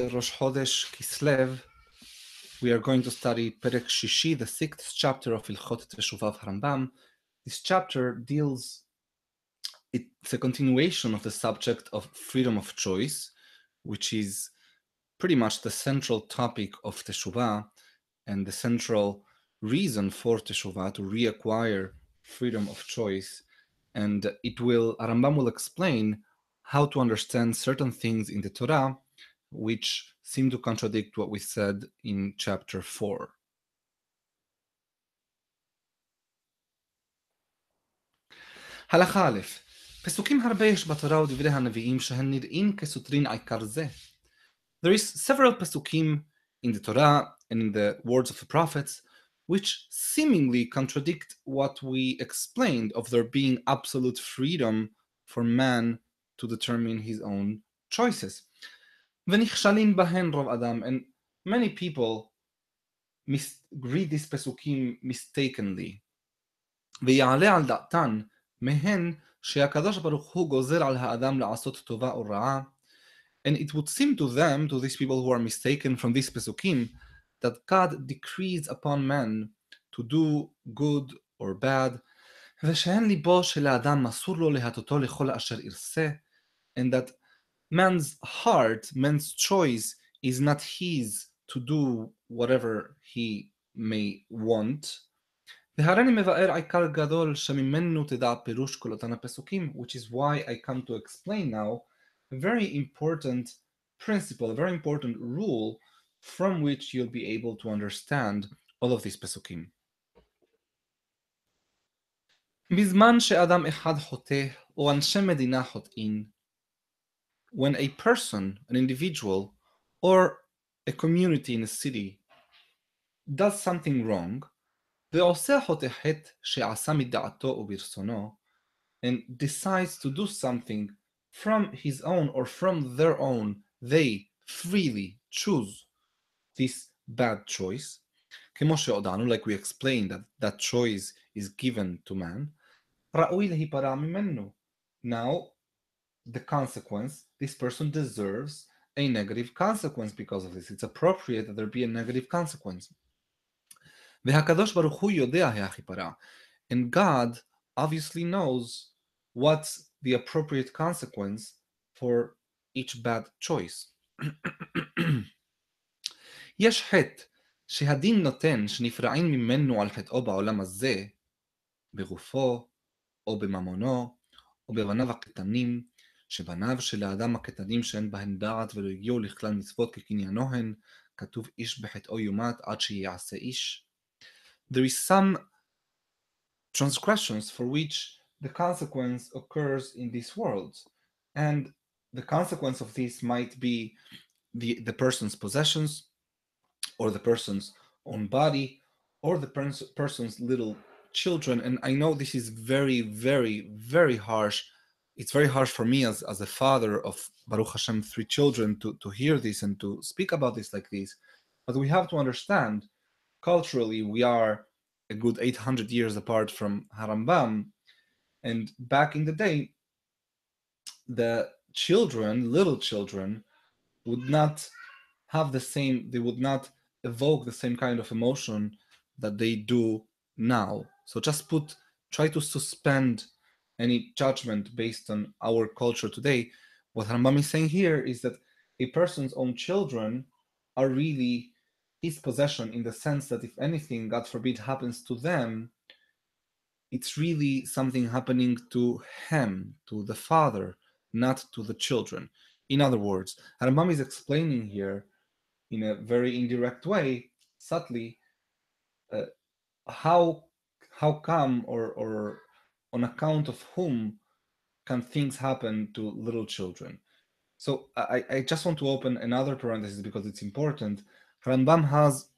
Rosh Chodesh Kislev, we are going to study Perek Shishi, the sixth chapter of Hilchot Teshuvah Rambam. This chapter deals, it's a continuation of the subject of freedom of choice, which is pretty much the central topic of Teshuvah and the central reason for Teshuvah to reacquire freedom of choice. And it will, Rambam will explain how to understand certain things in the Torah which seem to contradict what we said in chapter 4. הלכה א', פסוקים הרבה יש בתורה ודברי הנביאים שהן נראים כסותרין עיקר זה. There is several פסוקים in the Torah and in the words of the prophets which seemingly contradict what we explained of there being absolute freedom for man to determine his own choices. ונכשלים בהן רוב אדם, and many people mis- read these פסוקים mistakenly. ויעלה על דעתן מהן שהקדוש ברוך הוא גוזר על האדם לעשות טובה או רעה, and it would seem to them, to these people who are mistaken from these פסוקים, that God decrees upon man to do good or bad, ושאין ליבו של האדם מסור לו להטותו לכל אשר ירצה, and that man's heart, man's choice is not his to do whatever he may want. והריני מבאר עיקר גדול שממנו תדע פירוש כל אותן הפסוקים, which is why I come to explain now a very important principle, a very important rule from which you'll be able to understand all of these פסוקים. בזמן שאדם אחד חוטא, או אנשי מדינה חוטאים, when a person, an individual, or a community in a city does something wrong, and decides to do something from his own or from their own, they freely choose this bad choice. Like we explained, that that choice is given to man. Now the consequence, this person deserves a negative consequence because of this. It's appropriate that there be a negative consequence. והקדוש ברוך הוא יודע הכיפרה. And God obviously knows what's the appropriate consequence for each bad choice. יש חטא שהדין נותן שנפרעים ממנו על חטאו בעולם הזה, בגופו, או בממונו, או בבניו הקטנים, שבניו של האדם הקטנים שאין בהן דעת ולא הגיעו לכלל מצוות כקניינו הן, כתוב איש בחטאו יומת עד שיעשה איש. There is some transgressions for which the consequence occurs in this world. And the consequence of this might be the, the person's possessions, or the person's own body, or the pers- person's little children. And I know this is very, very, very harsh it's very harsh for me as, as a father of Baruch Hashem three children to, to hear this and to speak about this like this. But we have to understand culturally we are a good 800 years apart from Harambam. And back in the day, the children, little children, would not have the same, they would not evoke the same kind of emotion that they do now. So just put, try to suspend any judgment based on our culture today. What Rambam is saying here is that a person's own children are really his possession in the sense that if anything, God forbid, happens to them, it's really something happening to him, to the father, not to the children. In other words, Rambam is explaining here in a very indirect way, subtly, uh, how how come or or on account of whom can things happen to little children. So I, I just want to open another parenthesis because it's important. Rambam has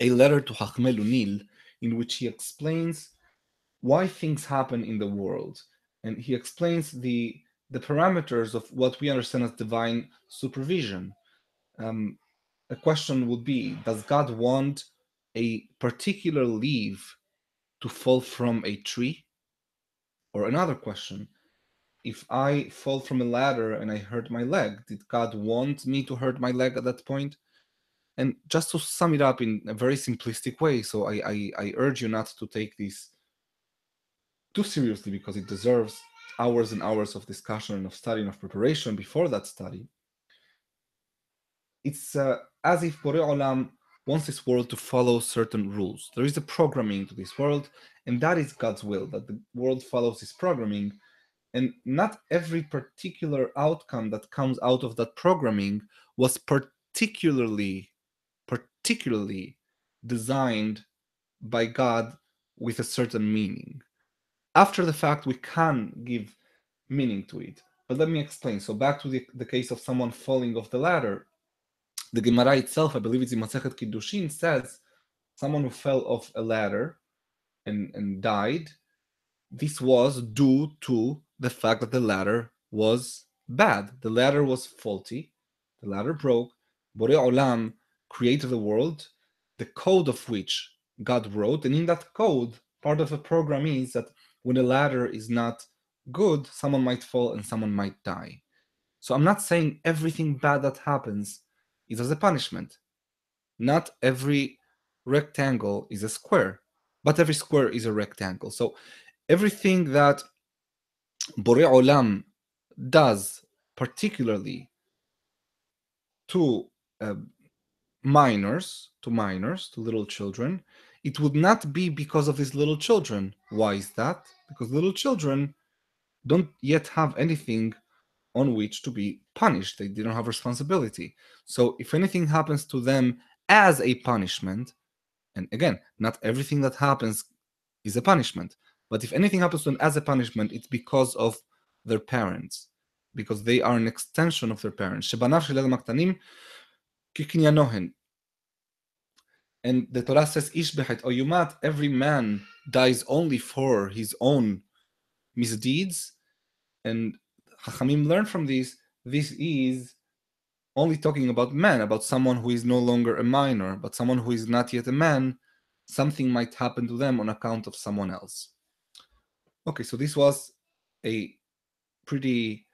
a letter to Chachmei Lunel in which he explains why things happen in the world. And he explains the, the parameters of what we understand as divine supervision. Um, a question would be Does God want a particular leaf to fall from a tree? Or another question if I fall from a ladder and I hurt my leg, did God want me to hurt my leg at that point? And just to sum it up in a very simplistic way, so I, I, I urge you not to take this too seriously because it deserves hours and hours of discussion and of study and of preparation before that study. It's uh, as if Borei Olam wants this world to follow certain rules. There is a programming to this world, and that is God's will, that the world follows this programming. And not every particular outcome that comes out of that programming was particularly, particularly designed by God with a certain meaning. After the fact, we can give meaning to it. But let me explain. So, back to the, the case of someone falling off the ladder the Gemara itself, I believe it's in Masechet Kiddushin, says someone who fell off a ladder and, and died. This was due to the fact that the ladder was bad. The ladder was faulty. The ladder broke. Borei Olam created the world, the code of which God wrote. And in that code, part of the program is that when a ladder is not good, someone might fall and someone might die. So I'm not saying everything bad that happens is as a punishment. Not every rectangle is a square, but every square is a rectangle. So everything that Borei Olam does, particularly to uh, minors, to minors, to little children, it would not be because of these little children. Why is that? Because little children don't yet have anything on which to be punished. They didn't have responsibility. So if anything happens to them as a punishment, and again, not everything that happens is a punishment, but if anything happens to them as a punishment, it's because of their parents, because they are an extension of their parents. And the Torah says, Ish oyumat, every man dies only for his own misdeeds. And Hachamim learn from this, this is only talking about man, about someone who is no longer a minor, but someone who is not yet a man, something might happen to them on account of someone else. Okay, so this was a pretty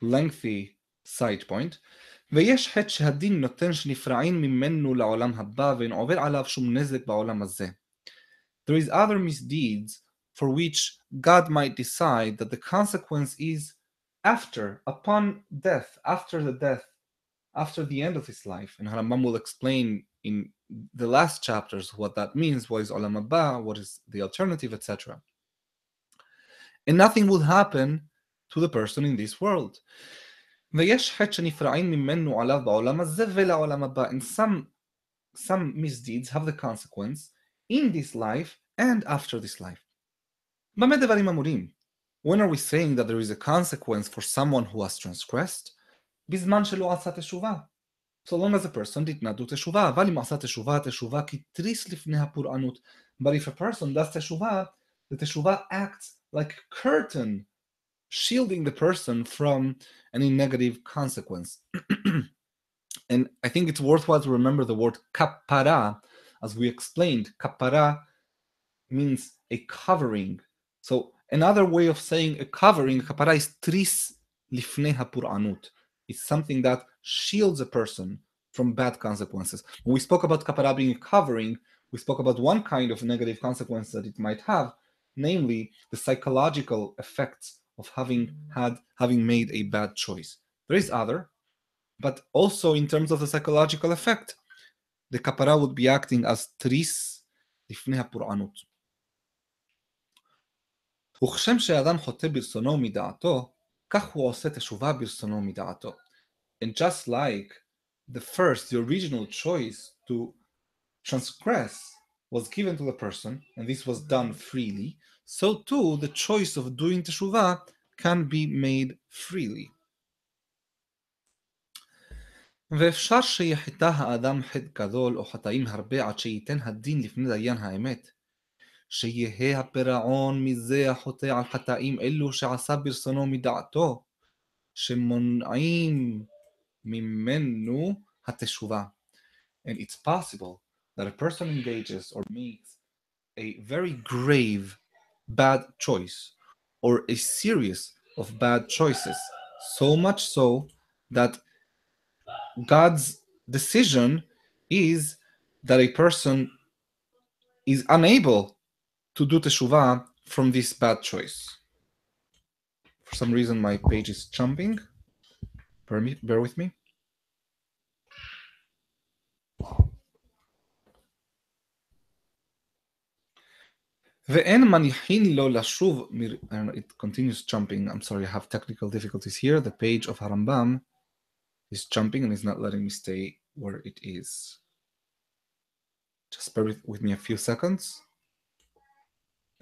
lengthy side point. ויש חטא שהדין נותן שנפרעים ממנו לעולם הבא ואין עובר עליו שום נזק בעולם הזה. There is other misdeeds for which God might decide that the consequence is after, upon death, after the death, after the end of his life. And Harambam will explain in the last chapters what that means, what is Olam Haba, what is the alternative, etc. And nothing will happen to the person in this world. And some, some misdeeds have the consequence in this life and after this life When are we saying that there is a consequence for someone who has transgressed? בזמן שלא עשה תשובה. So long as a person did not do תשובה. אבל אם עשה תשובה, תשובה כתריס לפני הפורענות. But if a person does תשובה, the תשובה acts like a curtain, shielding the person from any negative consequence. and I think it's worthwhile to remember the word kapara. As we explained, kapara means a covering. So Another way of saying a covering, kapara is tris lifnei hapur'anut. It's something that shields a person from bad consequences. When we spoke about kapara being a covering, we spoke about one kind of negative consequence that it might have, namely the psychological effects of having had having made a bad choice. There is other, but also in terms of the psychological effect, the kapara would be acting as tris lifnei hapur'anut. וכשם שאדם חוטא ברצונו מדעתו, כך הוא עושה תשובה ברצונו מדעתו. And just like the first, the original choice to transgress was given to the person, and this was done freely, so too the choice of doing teshuvah can be made freely. ואפשר שיחטא האדם חטא גדול או חטאים הרבה עד שייתן הדין לפני דיין האמת, שיהא הפירעון מזה החוטא על חטאים אלו שעשה ברצונו מדעתו, שמונעים ממנו התשובה. And it's possible that a person engages or makes a very grave bad choice or a serious of bad choices. So much so that God's decision is that a person is unable to do teshuvah from this bad choice. For some reason, my page is jumping. Bear, me, bear with me. ואין מניחין לו לשוב, it continues jumping, I'm sorry, I have technical difficulties here. The page of Harambam is jumping and is not letting me stay where it is. Just bear with, with me a few seconds.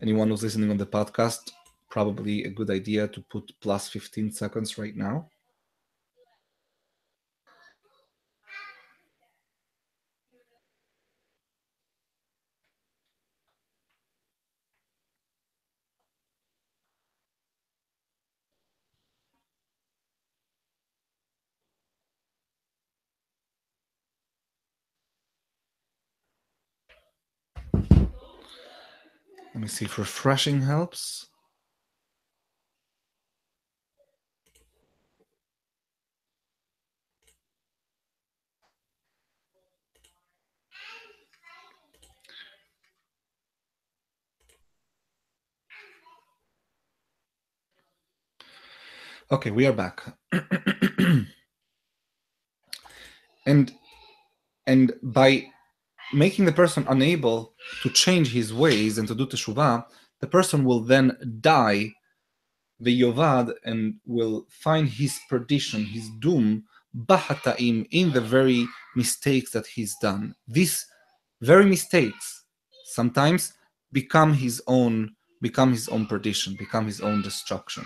Anyone who's listening on the podcast, probably a good idea to put plus 15 seconds right now. Let me see if refreshing helps. Okay, we are back. and and by making the person unable to change his ways and to do teshuvah, the person will then die the yovad and will find his perdition, his doom, bahataim, in the very mistakes that he's done. These very mistakes sometimes become his own, become his own perdition, become his own destruction.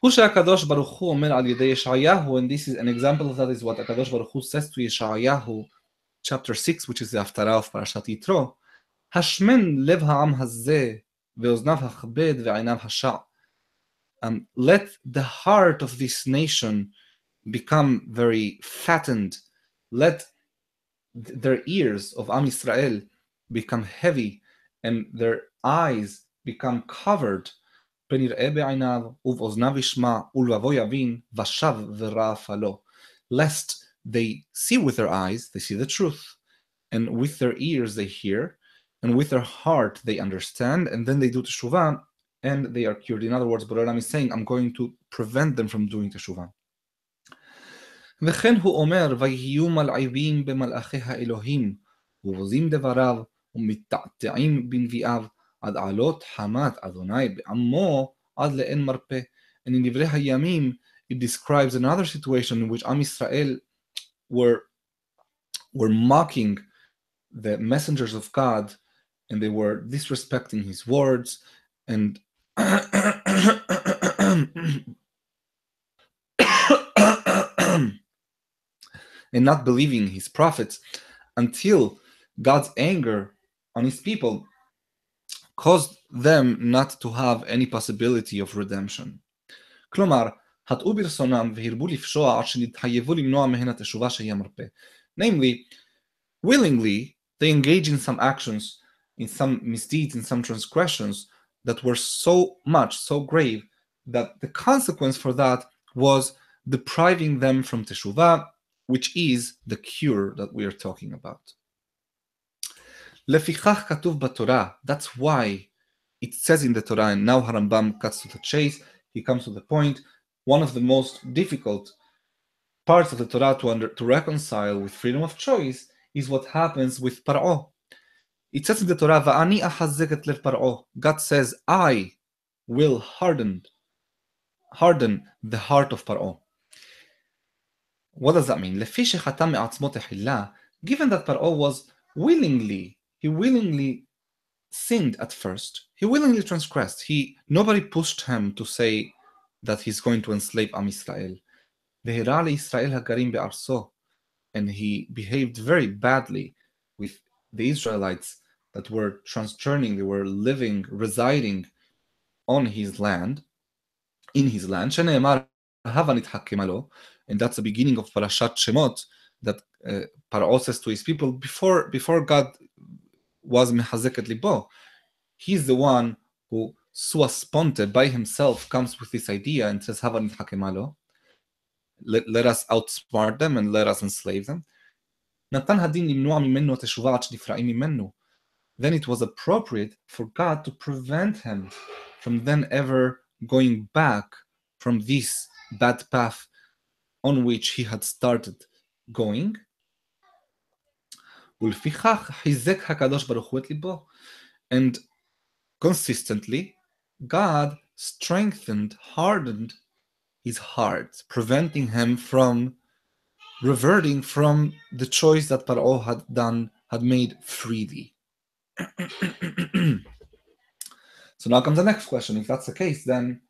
הוא שהקדוש ברוך הוא אומר על ידי ישעיהו, and this is an example of that is what הקדוש ברוך הוא says to ישעיהו, chapter 6, which is the Haftarah of Parashat Yitro, Hashmin lev ha'am hazeh ve'oznav ha'chbed ve'aynav ha'sha. Um, let the heart of this nation become very fattened. Let their ears of Am Yisrael become heavy and their eyes become covered. Lest they see with their eyes, they see the truth, and with their ears they hear, and with their heart they understand, and then they do teshuvah, and they are cured. In other words, Borolam is saying, I'm going to prevent them from doing teshuvah. וכן הוא אומר, ויהיו מלעיבים במלאכי האלוהים, ובוזים דבריו, ומתעתעים בנביאיו, עד עלות חמת אדוני בעמו, עד לאין מרפא. And in דברי הימים, it describes another situation in which Am Israel were were mocking the messengers of God and they were disrespecting his words and and not believing his prophets until God's anger on his people caused them not to have any possibility of redemption. כלומר, חטאו ברצונם והרבו לפשוע עד שנתחייבו למנוע מהן התשובה שהיא המרפא. Namely, willingly, they engage in some actions, in some misdeeds, in some transgressions that were so much, so grave, that the consequence for that was depriving them from teshuvah, which is the cure that we are talking about. לפיכך כתוב בתורה, that's why it says in the Torah, and now Harambam cuts to the chase, he comes to the point, one of the most difficult parts of the Torah to, under, to reconcile with freedom of choice is what happens with Paro. It says in the Torah, "Va'ani ahazeket lev Paro." God says, "I will harden, harden the heart of Paro." What does that mean? Given that Paro was willingly, he willingly sinned at first. He willingly transgressed. He nobody pushed him to say, that he's going to enslave Am Israel. And he behaved very badly with the Israelites that were transurning, they were living, residing on his land, in his land. And that's the beginning of Parashat Shemot that uh, Paro says to his people before, before God was mehazeket libo. He's the one who sua sponte by himself comes with this idea and says, Havan hakemalo. Let, let us outsmart them and let us enslave them. Then it was appropriate for God to prevent him from then ever going back from this bad path on which he had started going. And consistently, God strengthened, hardened his heart, preventing him from reverting from the choice that Paro had done, had made freely. so now comes the next question. If that's the case, then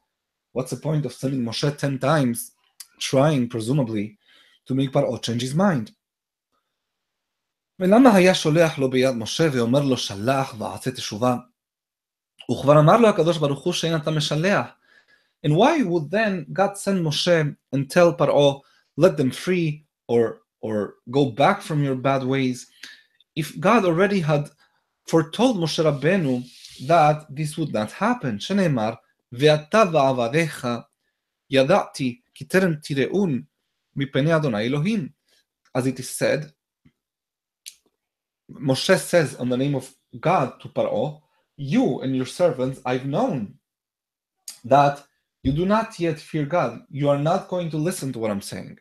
what's the point of sending Moshe 10 times, trying presumably to make Paro change his mind? ולמה היה שולח לו ביד משה ואומר לו שלח ועשה תשובה? וכבר אמר לו הקדוש ברוך הוא שאין אתה משלח. And why would then God send Moshe and tell Paro, let them free or or go back from your bad ways if God already had foretold Moshe Rabbeinu that this would not happen. שנאמר, ואתה ועבדיך ידעתי כי טרם תראון מפני אדוני אלוהים. As it is said, Moshe says on the name of God to Paro, you and your servants I've known that you do not yet fear God. You are not going to listen to what I'm saying.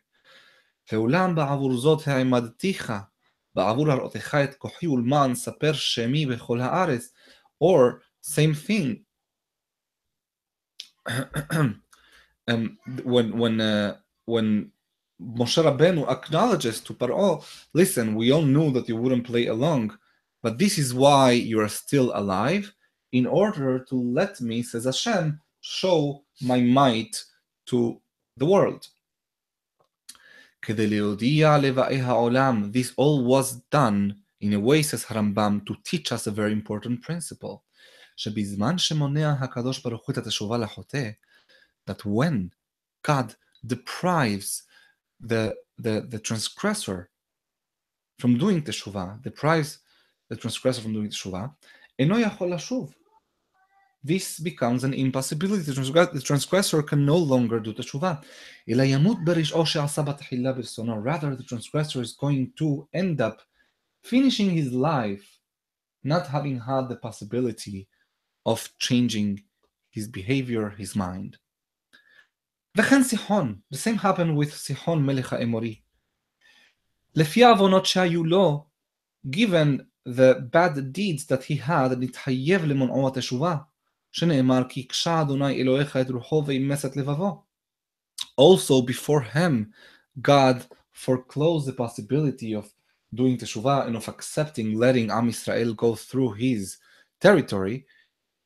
ואולם בעבור זאת העמדתיך, בעבור הראותיך את כוחי ולמען ספר שמי בכל הארץ, or same thing. um, when when uh, when Moshe Rabbeinu acknowledges to Paro, listen, we all knew that you wouldn't play along, but this is why you are still alive, in order to let me, says Hashem, show my might to the world. This all was done in a way, says Harambam, to teach us a very important principle. That when God deprives the, the, the transgressor from doing teshuvah, deprives the transgressor from doing תשובה, אינו יכול לשוב this becomes an impossibility. The transgressor can no longer do teshuvah. Rather, the transgressor is going to end up finishing his life not having had the possibility of changing his behavior, his mind. וכן סיחון, the same happened with סיחון מלך האמורי. לפי העוונות שהיו לו, given the bad deeds that he had, נתחייב למונעו התשובה. שנאמר כי הקשה אדוני אלוהיך את רוחו ואימס לבבו. Also before him, God foreclosed the possibility of doing teshuvah and of accepting letting Am Yisrael go through his territory.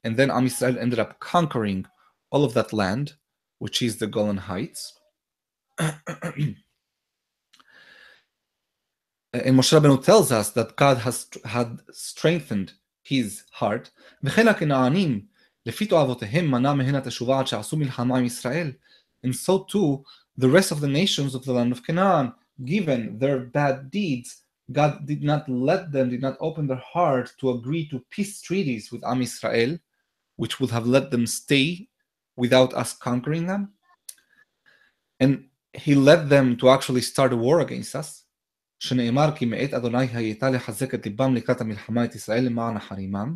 And then Am Yisrael ended up conquering all of that land, which is the Golan Heights. and Moshe Rabbeinu tells us that God has had strengthened his heart. לפי תועבותיהם מנע מהן התשובה עד שעשו מלחמה עם ישראל. And so too, the rest of the nations of the land of Canaan, given their bad deeds, God did not let them, did not open their heart to agree to peace treaties with Am Israel, which would have let them stay without us conquering them. And he led them to actually start a war against us. שנאמר כי מאת אדוני הייתה לחזק את ליבם לקראת המלחמה את ישראל למען החרימם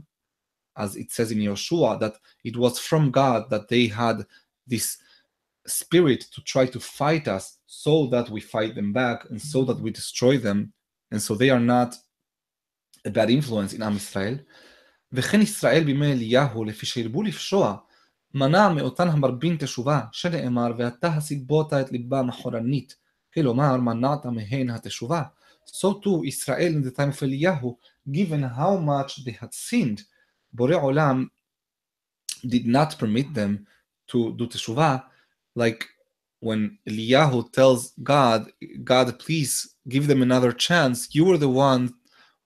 as it says in Yoshua, that it was from God that they had this spirit to try to fight us so that we fight them back and so that we destroy them. And so they are not a bad influence in Am Israel. וכן ישראל בימי אליהו, לפי שהרבו לפשוע, מנע מאותן המרבין תשובה, שנאמר, ואתה הסיבות את ליבם אחורנית, כלומר, מנעת מהן התשובה. So too, Israel in the time of Eliyahu, given how much they had sinned, Borei Olam did not permit them to do teshuvah, like when Eliyahu tells God, God, please give them another chance. You were the one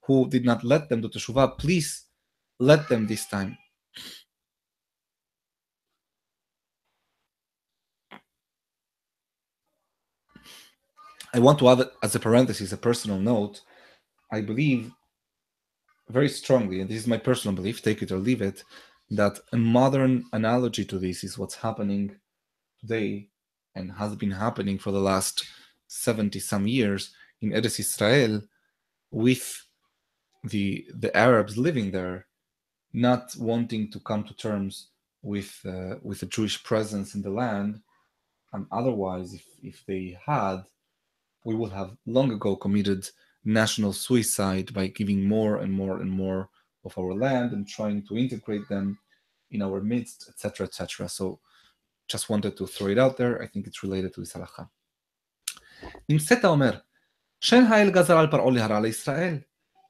who did not let them do teshuvah. Please let them this time. I want to add, as a parenthesis, a personal note. I believe very strongly, and this is my personal belief, take it or leave it, that a modern analogy to this is what's happening today and has been happening for the last 70 some years in Eretz Israel with the the Arabs living there not wanting to come to terms with uh, with a Jewish presence in the land and otherwise if, if they had we would have long ago committed national suicide by giving more and more and more of our land and trying to integrate them in our midst etc etc so just wanted to throw it out there I think it's related to this halacha נמצאת אומר שאין האל גזר על פרעה להרע לישראל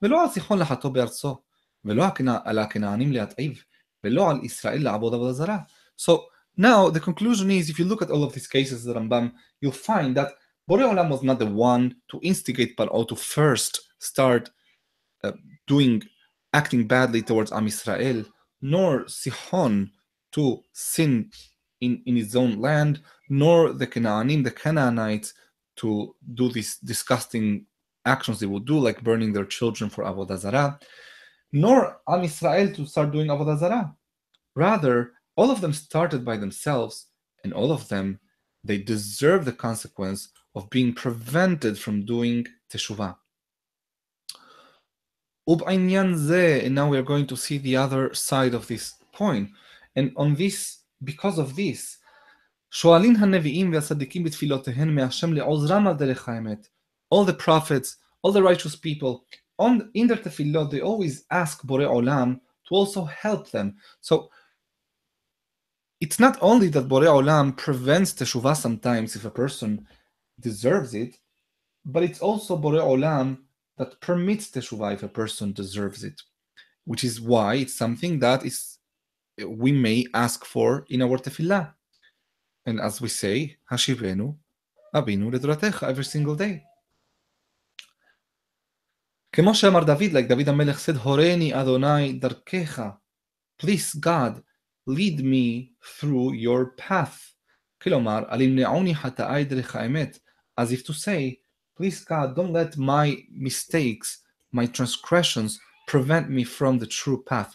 ולא על סיחון לחטוא בארצו ולא על הכנענים להתעיב ולא על ישראל לעבוד עבודה זרה so now the conclusion is if you look at all of these cases the Rambam you'll find that Borei Olam was not the one to instigate Paro to first start uh, doing acting badly towards Am Israel nor Sihon to sin in, in his own land, nor the Canaanim, the Canaanites, to do these disgusting actions they would do, like burning their children for Avodah Zarah, nor Am Israel to start doing Avodah Zarah. Rather, all of them started by themselves, and all of them, they deserve the consequence of being prevented from doing Teshuvah. And now we are going to see the other side of this point. And on this, because of this, שואלין הנביאים והצדיקים בתפילותיהן מהשם לעוזרם על דרך האמת. All the prophets, all the righteous people, on, in their tefillot, they always ask Borei Olam to also help them. So it's not only that Borei Olam prevents teshuvah sometimes if a person deserves it, but it's also Borei Olam that permits teshuvah if a person deserves it, which is why it's something that is we may ask for in our tefillah. And as we say, Hashivenu Abinu לדורתך every single day. כמו שאמר דוד, like David המלך said, הורני אדוני דרכך. Please God, lead me through your path. כלומר, אל ימנעוני חטאי דרך האמת. As if to say, please God, don't let my mistakes, my transgressions, prevent me from the true path.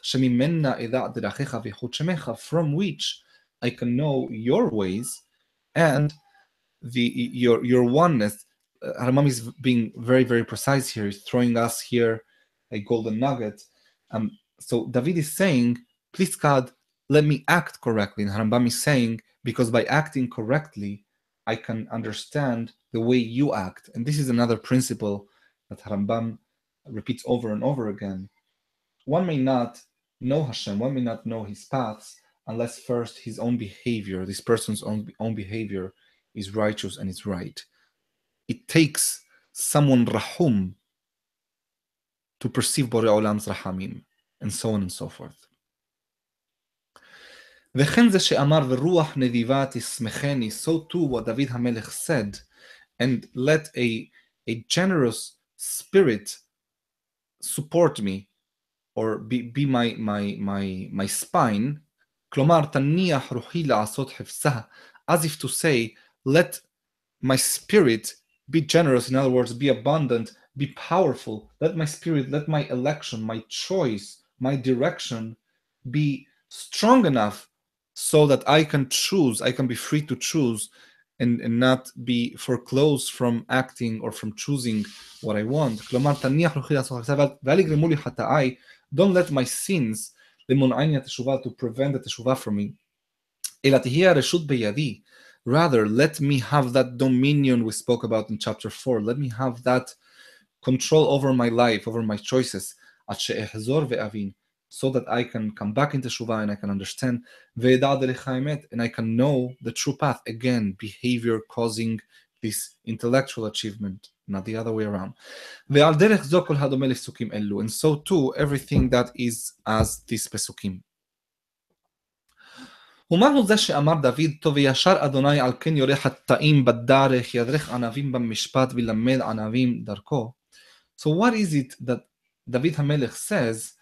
From which I can know your ways and the your your oneness. Uh, is being very very precise here. He's throwing us here a golden nugget. Um, so David is saying, please God, let me act correctly. And Harambam is saying, because by acting correctly, I can understand the way you act. And this is another principle that Harambam repeats over and over again. One may not know Hashem, one may not know his paths unless first his own behavior, this person's own, own behavior, is righteous and is right. It takes someone rahum to perceive Borei Olam's rahamim, and so on and so forth. וכן זה שאמר ורוח נדיבה תשמחני, so too what David HaMelech said, and let a, a generous spirit support me, or be, be my, my, my, my spine, כלומר, תניח רוחי לעשות חפשה, as if to say, let my spirit be generous, in other words, be abundant, be powerful, let my spirit, let my election, my choice, my direction be strong enough so that I can choose, I can be free to choose and, and not be foreclosed from acting or from choosing what I want. Don't let my sins to prevent the teshuvah from me. Rather, let me have that dominion we spoke about in chapter 4. Let me have that control over my life, over my choices so that I can come back into Shuvah and I can understand and I can know the true path. Again, behavior causing this intellectual achievement, not the other way around. And so too, everything that is as these pesukim. ומהו זה שאמר דוד, טוב וישר אדוני על כן יורה חטאים בדרך, ידרך ענבים במשפט וילמד ענבים דרכו. So what is it that David HaMelech says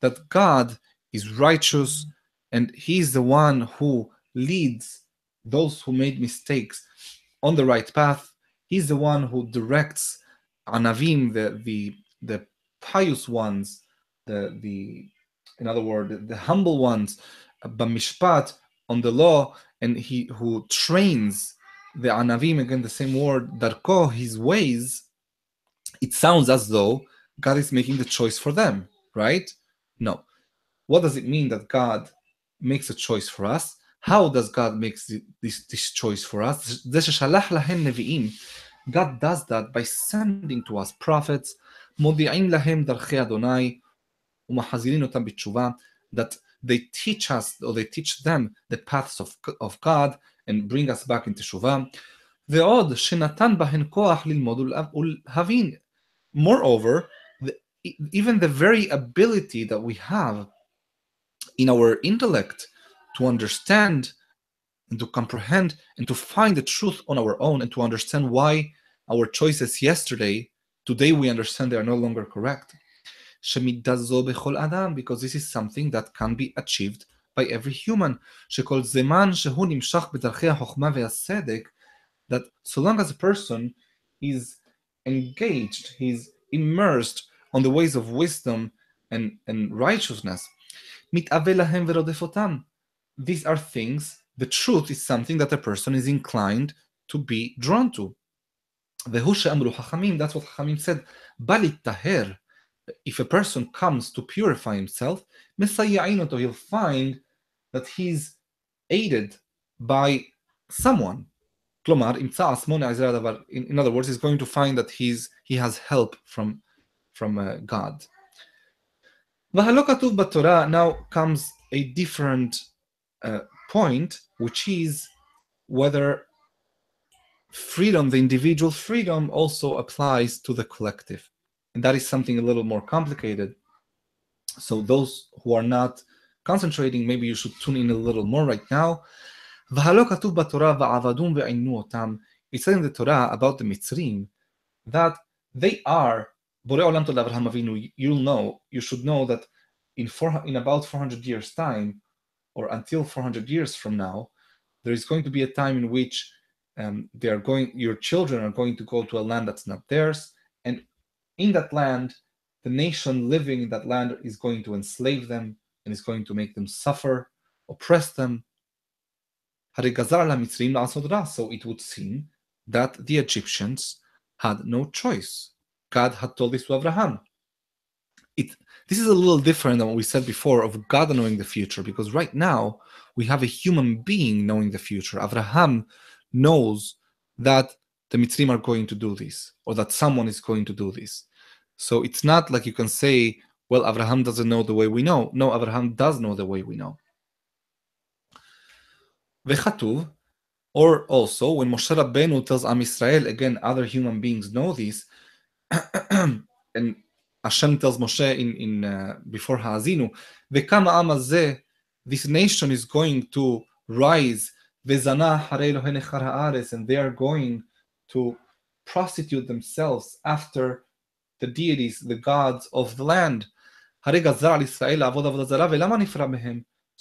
that God is righteous and He is the one who leads those who made mistakes on the right path. He's the one who directs Anavim, the the the pious ones, the the in other words, the humble ones, bamishpat, on the law, and he who trains the anavim, again, the same word, darko, his ways, it sounds as though God is making the choice for them, right? No. What does it mean that God makes a choice for us? How does God make this, this choice for us? God does that by sending to us prophets, מודיעים להם דרכי אדוני, ומחזירים אותם בתשובה, that they teach us, or they teach them the paths of, of God, and bring us back into תשובה. ועוד שנתן בהן כוח ללמוד ולהבין. Moreover, the, even the very ability that we have in our intellect to understand and to comprehend and to find the truth on our own and to understand why our choices yesterday, today we understand they are no longer correct. Because this is something that can be achieved by every human. That so long as a person is engaged, he's immersed on the ways of wisdom and, and righteousness, these are things, the truth is something that a person is inclined to be drawn to. that's what Chachamim said, taher. If a person comes to purify himself, he'll find that he's aided by someone. in, in other words, he's going to find that he's he has help from from uh, God. now comes a different uh, point, which is whether freedom, the individual freedom, also applies to the collective. And that is something a little more complicated. So, those who are not concentrating, maybe you should tune in a little more right now. It says in the Torah about the Mitzrim that they are You'll know, you should know that in four, in about 400 years' time, or until 400 years from now, there is going to be a time in which um, they are going, your children are going to go to a land that's not theirs, and in that land, the nation living in that land is going to enslave them and is going to make them suffer, oppress them. So it would seem that the Egyptians had no choice. God had told this to Abraham. It this is a little different than what we said before of God knowing the future, because right now we have a human being knowing the future. Abraham knows that the Mitzrim are going to do this, or that someone is going to do this. So it's not like you can say, well, Abraham doesn't know the way we know. No, Abraham does know the way we know. Vechatuv, or also when Moshe Rabbeinu tells Am Israel, again, other human beings know this, and Hashem tells Moshe in, in uh, before Ha'azinu, Vekama amazeh, this nation is going to rise, Vezana and they are going to prostitute themselves after the deities, the gods of the land. So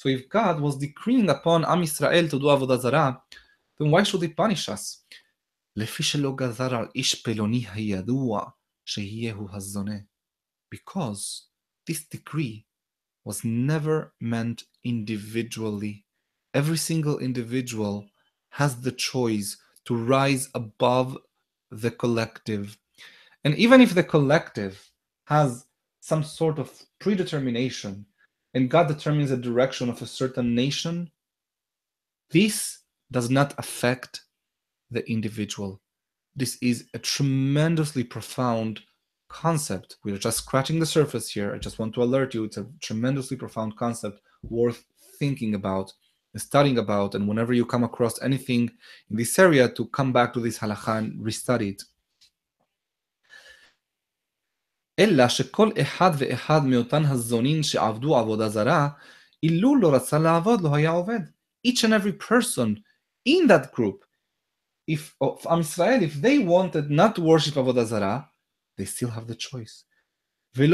if God was decreeing upon Am Israel to do Avodah Zarah, then why should he punish us? L'efficialoga zarar ishpeloni hazone. Because this decree was never meant individually. Every single individual has the choice to rise above the collective. And even if the collective has some sort of predetermination and God determines the direction of a certain nation, this does not affect the individual. This is a tremendously profound concept. We're just scratching the surface here. I just want to alert you it's a tremendously profound concept worth thinking about, studying about, and whenever you come across anything in this area, to come back to this halacha and restudy it. אלא שכל אחד ואחד מאותן הזונים שעבדו עבודה זרה, אילו לא רצה לעבוד, לא היה עובד. Each and every person in that group, if oh, of Israel, if they wanted not to worship Avodah Zarah, they still have the choice. And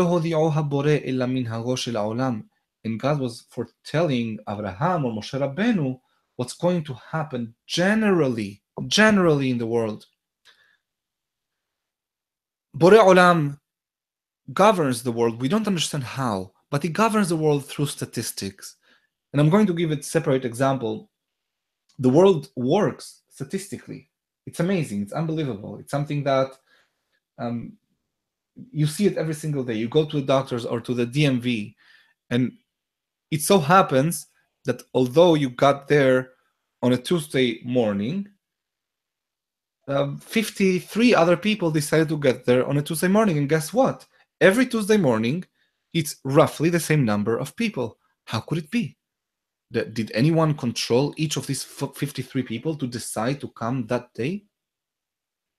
God was foretelling Abraham or Moshe Rabbeinu what's going to happen generally, generally in the world. Bore Olam governs the world. We don't understand how, but he governs the world through statistics. And I'm going to give a separate example. The world works statistically. It's amazing. It's unbelievable. It's something that um, you see it every single day. You go to the doctors or to the DMV, and it so happens that although you got there on a Tuesday morning, uh, 53 other people decided to get there on a Tuesday morning. And guess what? Every Tuesday morning, it's roughly the same number of people. How could it be? Did anyone control each of these 53 people to decide to come that day?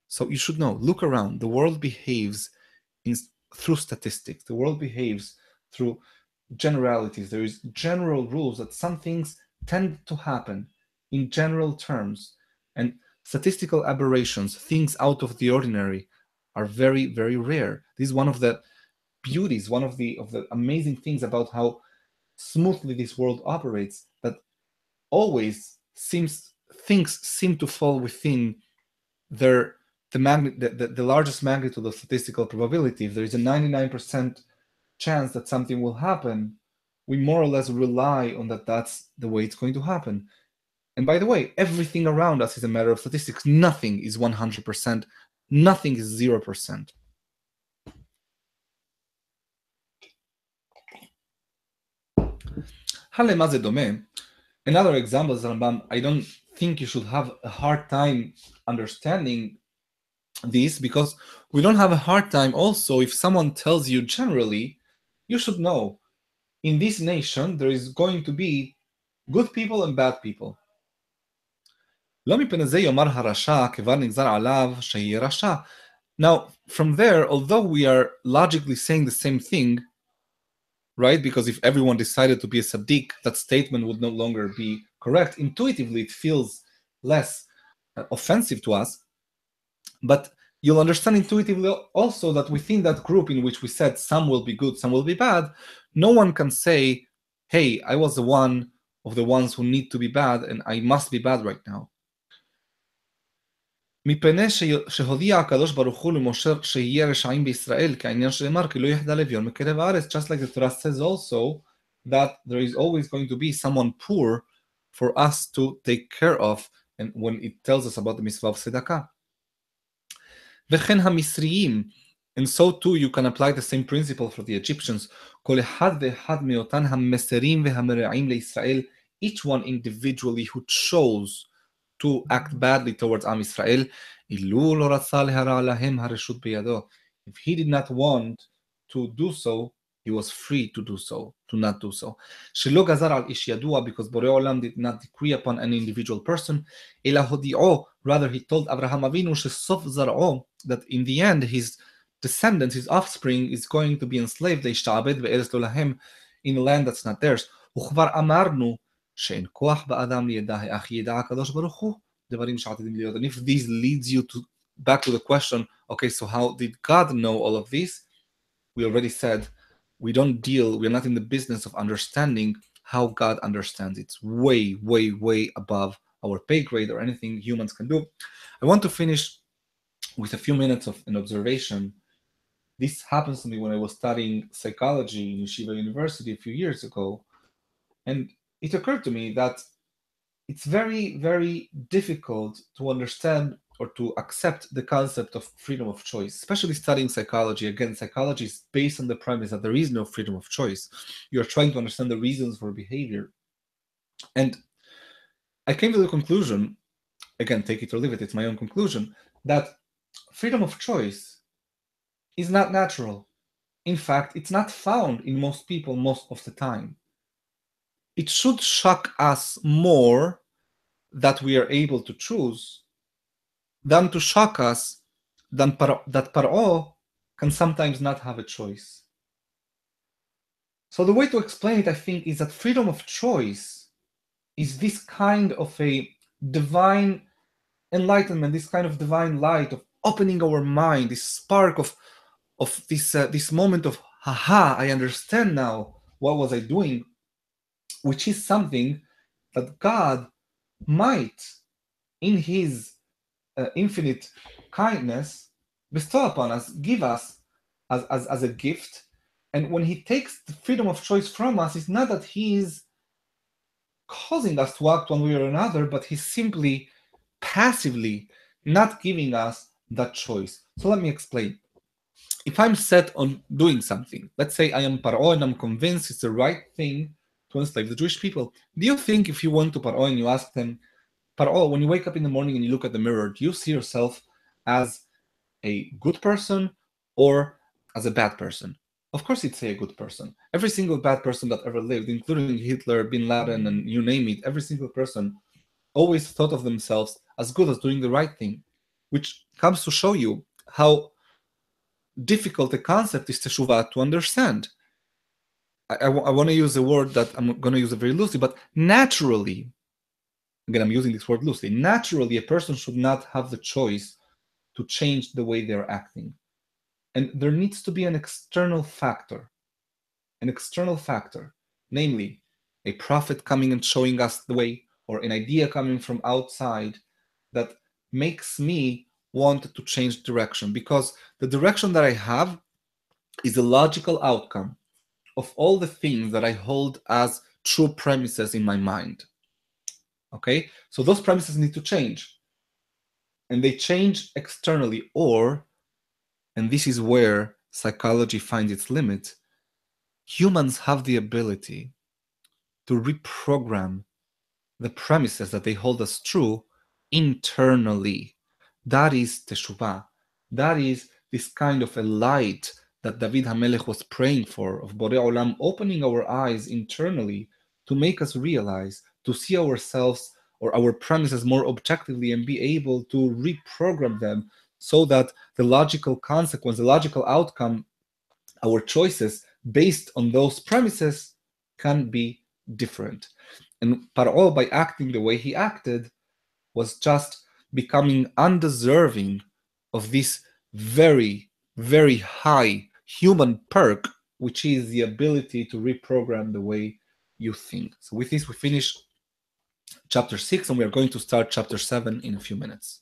So you should know, look around. The world behaves in, through statistics. The world behaves through generalities. There is general rules that some things tend to happen in general terms. And statistical aberrations, things out of the ordinary, are very, very rare. This is one of the beauties, one of the of the amazing things about how smoothly this world operates, that always seems things seem to fall within their the, the, the, the largest magnitude of statistical probability. If there is a 99% chance that something will happen, we more or less rely on that that's the way it's going to happen. And by the way, everything around us is a matter of statistics. Nothing is 100%, nothing is 0%. Another example is Rambam. I don't think you should have a hard time understanding this because we don't have a hard time also if someone tells you generally you should know in this nation there is going to be good people and bad people. Now, from there, although we are logically saying the same thing, right? Because if everyone decided to be a Sadiq, that statement would no longer be correct. Intuitively, it feels less uh, offensive to us. But you'll understand intuitively also that within that group in which we said some will be good, some will be bad, no one can say, hey, I was the one of the ones who need to be bad and I must be bad right now. מפני שהודיע הקדוש ברוך הוא למשה שיהיה רשעים בישראל, כעניין שנאמר כי לא יחדל אביון מקרב הארץ, just like the Torah says also that there is always going to be someone poor for us to take care of, and when it tells us about the mitzvah of tzedakah. וכן המצריים, and so too you can apply the same principle for the Egyptians, כל אחד ואחד מאותן המסרים והמרעים לישראל, each one individually who chose to act badly towards Am Israel, אילו לא רצה להרע להם הרשות בידו. If he did not want to do so, he was free to do so, to not do so. שלא גזר על איש ידוע, because בורא עולם did not decree upon any individual person, אלא הודיעו, rather he told אברהם אבינו שסוף זרעו, that in the end his descendants, his offspring, is going to be enslaved, להשתעבד בארץ לא להם, in a land that's not theirs. וכבר אמרנו שאין כוח באדם לידע, אך ידע הקדוש ברוך הוא דברים שעתידים להיות. And if this leads you to back to the question, okay, so how did God know all of this? We already said we don't deal, we're not in the business of understanding how God understands. It's way, way, way above our pay grade or anything humans can do. I want to finish with a few minutes of an observation. This happens to me when I was studying psychology in Yeshiva University a few years ago. And it occurred to me that it's very, very difficult to understand or to accept the concept of freedom of choice, especially studying psychology. Again, psychology is based on the premise that there is no freedom of choice. You're trying to understand the reasons for behavior. And I came to the conclusion, again, take it or leave it, it's my own conclusion, that freedom of choice is not natural. In fact, it's not found in most people most of the time. It should shock us more that we are able to choose than to shock us than that Paro can sometimes not have a choice. So the way to explain it, I think, is that freedom of choice is this kind of a divine enlightenment, this kind of divine light of opening our mind, this spark of of this uh, this moment of haha, I understand now what was I doing, which is something that God might, in His uh, infinite kindness bestow upon us, give us as, as, as a gift, And when he takes the freedom of choice from us, it's not that he's causing us to act one way or another, but he's simply passively not giving us that choice. So let me explain. If I'm set on doing something, let's say I am Paro and I'm convinced it's the right thing to enslave the Jewish people. Do you think if you went to Paro and you asked them, Paro, when you wake up in the morning and you look at the mirror, do you see yourself as a good person or as a bad person? Of course, he'd say a good person. Every single bad person that ever lived, including Hitler, Bin Laden, and you name it, every single person always thought of themselves as good as doing the right thing, which comes to show you how difficult the concept is to understand. I, want to use a word that I'm going to use it very loosely, but naturally, again, I'm using this word loosely, naturally, a person should not have the choice to change the way they're acting. And there needs to be an external factor, an external factor, namely a prophet coming and showing us the way, or an idea coming from outside that makes me want to change direction because the direction that I have is a logical outcome of all the things that I hold as true premises in my mind. Okay, so those premises need to change. And they change externally, or, and this is where psychology finds its limit, humans have the ability to reprogram the premises that they hold as true internally. That is teshuvah. That is this kind of a light that David Hamelech was praying for, of Borei Olam opening our eyes internally to make us realize, to see ourselves or our premises more objectively and be able to reprogram them so that the logical consequence, the logical outcome, our choices based on those premises can be different. And Paro, by acting the way he acted, was just becoming undeserving of this very, very high human perk, which is the ability to reprogram the way you think. So with this, we finish chapter six, and we are going to start chapter seven in a few minutes.